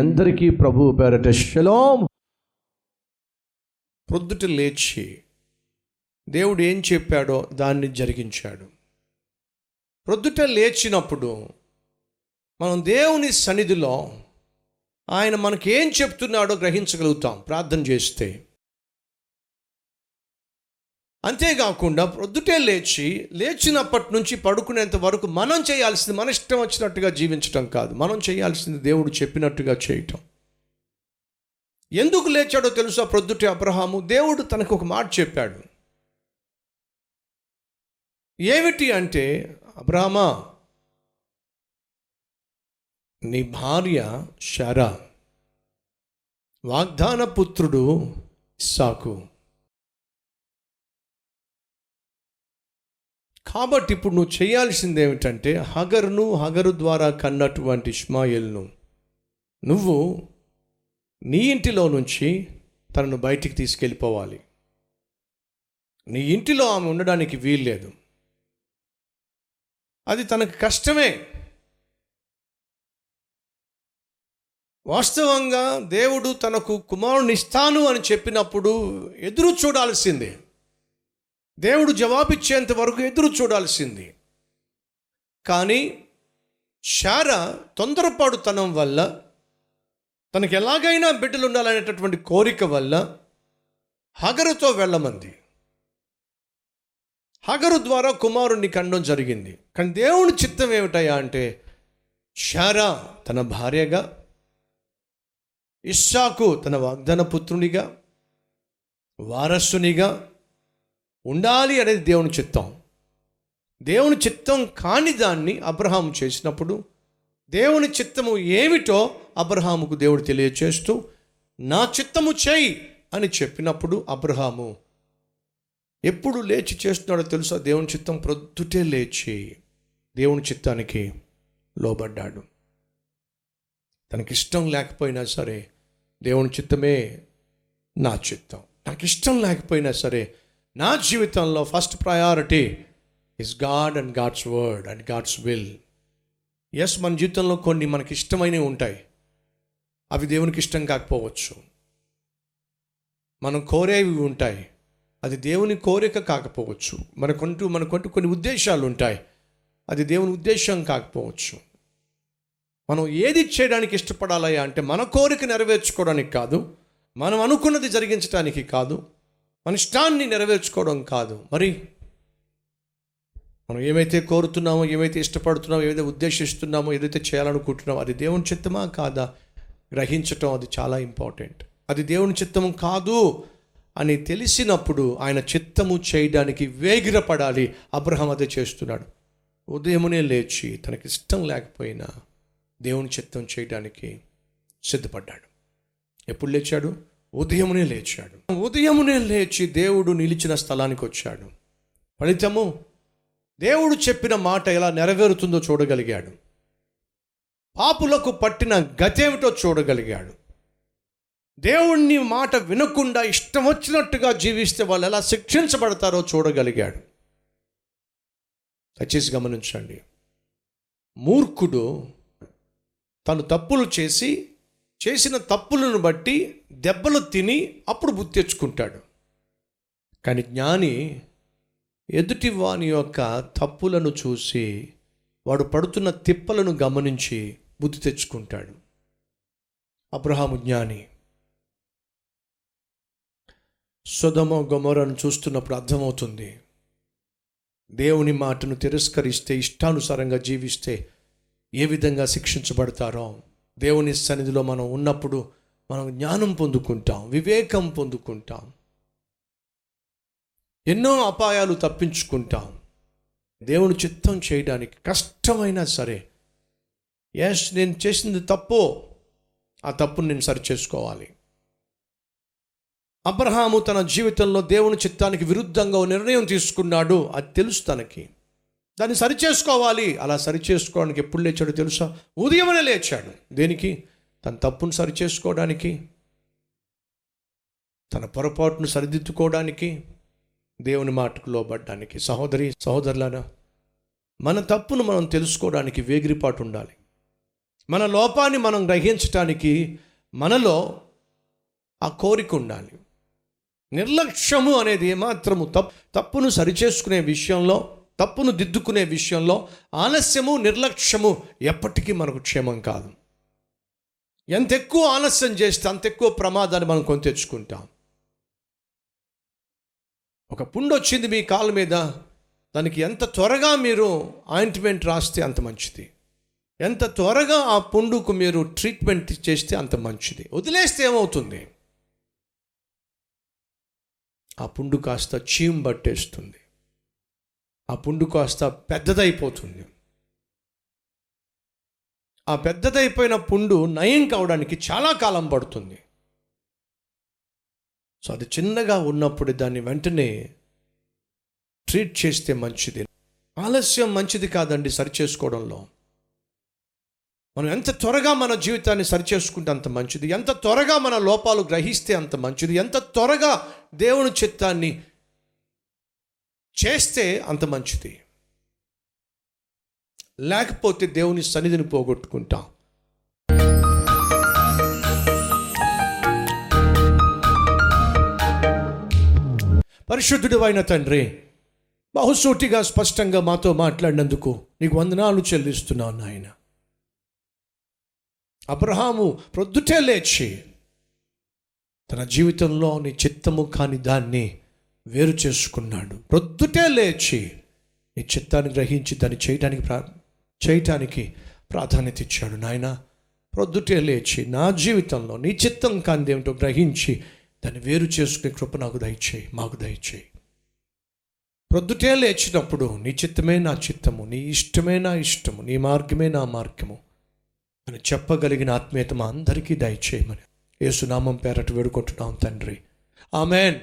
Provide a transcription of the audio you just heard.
అందరికీ ప్రభు పేరట శలోం ప్రొద్దుట లేచి దేవుడు ఏం చెప్పాడో దాన్ని జరిగించాడు. ప్రొద్దుట లేచినప్పుడు మనం దేవుని సన్నిధిలో ఆయన మనకేం ఏం చెప్తున్నాడో గ్రహించగలుగుతాం ప్రార్థన చేస్తే. అంతేకాకుండా ప్రొద్దుటే లేచి లేచినప్పటి నుంచి పడుకునేంత వరకు మనం చేయాల్సింది మన ఇష్టం వచ్చినట్టుగా జీవించటం కాదు. మనం చేయాల్సింది దేవుడు చెప్పినట్టుగా చేయటం. ఎందుకు లేచాడో తెలుసా ప్రొద్దుటే అబ్రహాము? దేవుడు తనకు ఒక మాట చెప్పాడు. ఏమిటి అంటే అబ్రహమా నీ భార్య షరా వాగ్దాన పుత్రుడు సాకు కాబట్టి ఇప్పుడు నువ్వు చేయాల్సింది ఏమిటంటే హగరును హగరు ద్వారా కన్నటువంటి ఇష్మాయిల్ను. నువ్వు నీ ఇంటిలో నుంచి తనను బయటికి తీసుకెళ్ళిపోవాలి. నీ ఇంటిలో ఆమె ఉండడానికి వీల్లేదు. అది తనకు కష్టమే. వాస్తవంగా దేవుడు తనకు కుమారుని ఇస్తాను అని చెప్పినప్పుడు ఎదురు చూడాల్సిందే. దేవుడు జవాబిచ్చేంత వరకు ఎదురు చూడాల్సింది. కానీ షారా తొందరపాటుతనం వల్ల తనకి ఎలాగైనా బిడ్డలు ఉండాలనేటటువంటి కోరిక వల్ల హగరుతో వెళ్ళమంది. హగరు ద్వారా కుమారుణ్ణి కండం జరిగింది. కానీ దేవుని చిత్తం ఏమిటయా అంటే షారా తన భార్యగా ఇస్సాకు తన వాగ్దాన పుత్రునిగా వారసునిగా ఉండాలి అనేది దేవుని చిత్తం. దేవుని చిత్తం కాని దాన్ని అబ్రహాం చేసినప్పుడు దేవుని చిత్తము ఏమిటో అబ్రహాముకు దేవుడు తెలియచేస్తూ నా చిత్తము చేయి అని చెప్పినప్పుడు అబ్రహాము ఎప్పుడు లేచి చేస్తున్నాడో తెలుసా? దేవుని చిత్తం ప్రొద్దుటే లేచి దేవుని చిత్తానికి లోబడ్డాడు. తనకి ఇష్టం లేకపోయినా సరే దేవుని చిత్తమే నా చిత్తం. నాకు ఇష్టం లేకపోయినా సరే నా జీవితంలో first priority is God and God's word and God's will is మన జీవితంలో కొన్ని మనకి ఇష్టమైనవి ఉంటాయి. అవి దేవునికి ఇష్టం కాకపోవచ్చు. మనం కోరేవి ఉంటాయి. అది దేవుని కోరిక కాకపోవచ్చు. మనకుంటూ మనకుంటూ కొన్ని ఉద్దేశాలు ఉంటాయి. అది దేవుని ఉద్దేశం కాకపోవచ్చు. మనం ఏది చేయడానికి ఇష్టపడాలయ్యా అంటే మన కోరిక నెరవేర్చుకోవడానికి కాదు. మనం అనుకున్నది జరిగించడానికి కాదు. మన ఇష్టాన్ని నెరవేర్చుకోవడం కాదు. మరి మనం ఏమైతే కోరుతున్నామో ఏమైతే ఇష్టపడుతున్నామో ఏదైతే ఉద్దేశిస్తున్నామో ఏదైతే చేయాలనుకుంటున్నామో అది దేవుని చిత్తమా కాదా? గ్రహించటం అది చాలా ఇంపార్టెంట్. అది దేవుని చిత్తము కాదు అని తెలిసినప్పుడు ఆయన చిత్తము చేయడానికి వేగిరపడాలి. అబ్రహం అదే చేస్తున్నాడు. ఉదయమునే లేచి తనకి ఇష్టం లేకపోయినా దేవుని చిత్తం చేయడానికి సిద్ధపడ్డాడు. ఎప్పుడు లేచాడు? ఉదయమునే లేచాడు. ఉదయమునే లేచి దేవుడు నిలిచిన స్థలానికి వచ్చాడు ఫలితము దేవుడు చెప్పిన మాట ఎలా నెరవేరుతుందో చూడగలిగాడు. పాపులకు పట్టిన గతేమిటో చూడగలిగాడు. దేవుణ్ణి మాట వినకుండా ఇష్టం వచ్చినట్టుగా జీవిస్తే వాళ్ళు ఎలా శిక్షించబడతారో చూడగలిగాడు. దయచేసి గమనించండి. మూర్ఖుడు తను తప్పులు చేసి చేసిన తప్పులను బట్టి దెబ్బలు తిని అప్పుడు బుద్ధి తెచ్చుకుంటాడు. కానీ జ్ఞాని ఎదుటి వాని యొక్క తప్పులను చూసి వాడు పడుతున్న తిప్పలను గమనించి బుద్ధి తెచ్చుకుంటాడు. అబ్రహాము జ్ఞాని సుధమ గొమరను చూస్తున్నప్పుడు అర్థమవుతుంది. దేవుని మాటను తిరస్కరిస్తే ఇష్టానుసారంగా జీవిస్తే ఏ విధంగా శిక్షించబడతారో. దేవుని సన్నిధిలో మనం ఉన్నప్పుడు మనం జ్ఞానం పొందుకుంటాం వివేకం పొందుకుంటాం. ఎన్నో అపాయాలు తప్పించుకుంటాం. దేవుని చిత్తం చేయడానికి కష్టమైనా సరే ఎస్ నేను చేసింది తప్పు ఆ తప్పును నేను సరి చేసుకోవాలి అబ్రహాము తన జీవితంలో దేవుని చిత్తానికి విరుద్ధంగా నిర్ణయం తీసుకున్నాడు అది తెలుసు తనకి. దాన్ని సరిచేసుకోవాలి. అలా సరి చేసుకోవడానికి ఎప్పుడు లేచాడో తెలుసా? ఉదయమనే లేచాడు. దేనికి? తన తప్పును సరిచేసుకోవడానికి తన పొరపాటును సరిదిద్దుకోవడానికి దేవుని మాటకు లోబడ్డానికి. సహోదరి సహోదరులారా మన తప్పును మనం తెలుసుకోవడానికి వేగిరిపాటు ఉండాలి. మన లోపాన్ని మనం గ్రహించటానికి మనలో ఆ కోరిక ఉండాలి. నిర్లక్ష్యము అనేది ఏమాత్రము తప్పు తప్పును సరిచేసుకునే విషయంలో తప్పును దిద్దుకునే విషయంలో ఆలస్యము నిర్లక్ష్యము ఎప్పటికీ మనకు క్షేమం కాదు. ఎంత ఎక్కువ ఆలస్యం చేస్తే అంత ఎక్కువ ప్రమాదాన్ని మనం కొని తెచ్చుకుంటాం. ఒక పుండు వచ్చింది మీ కాలు మీద దానికి ఎంత త్వరగా మీరు ఆయింట్మెంట్ రాస్తే అంత మంచిది. ఎంత త్వరగా ఆ పుండుకు మీరు ట్రీట్మెంట్ చేస్తే అంత మంచిది. వదిలేస్తే ఏమవుతుంది? ఆ పుండు కాస్త చీమ్ పట్టేస్తుంది ఆ పుండు కాస్త పెద్దదైపోతుంది. ఆ పెద్దదైపోయిన పుండు నయం కావడానికి చాలా కాలం పడుతుంది. సో అది చిన్నగా ఉన్నప్పుడు దాన్ని వెంటనే ట్రీట్ చేస్తే మంచిది. ఆలస్యం మంచిది కాదండి సరిచేసుకోవడంలో. మనం ఎంత త్వరగా మన జీవితాన్ని సరిచేసుకుంటే అంత మంచిది. ఎంత త్వరగా మన లోపాలు గ్రహిస్తే అంత మంచిది. ఎంత త్వరగా దేవుని చిత్తాన్ని చేస్తే అంత మంచిది. లేకపోతే దేవుని సన్నిధిని పోగొట్టుకుంటాం. పరిశుద్ధుడు అయిన తండ్రి బహుసూటిగా స్పష్టంగా మాతో మాట్లాడినందుకు నీకు వందనాలు చెల్లిస్తున్నాను నాయన. అబ్రహాము ప్రొద్దుటే లేచి తన జీవితంలో నీ చిత్తము కాని దాన్ని వేరు చేసుకున్నాడు. ప్రొద్దుటే లేచి నీ చిత్తాన్ని గ్రహించి దాన్ని చేయటానికి ప్రా చేయటానికి ప్రాధాన్యత ఇచ్చాడు. నాయన ప్రొద్దుటే లేచి నా జీవితంలో నీ చిత్తం కానిది ఏమిటో గ్రహించి దాన్ని వేరు చేసుకునే కృప నాకు దయచేయి మాకు దయచేయి. ప్రొద్దుటే లేచినప్పుడు నీ చిత్తమే నా చిత్తము నీ ఇష్టమే నా ఇష్టము నీ మార్గమే నా మార్గము. అని చెప్పగలిగిన ఆత్మీయత మా అందరికీ దయచేయమని యేసునామం పేరట వేడుకుంటున్నాం తండ్రి. ఆమెన్.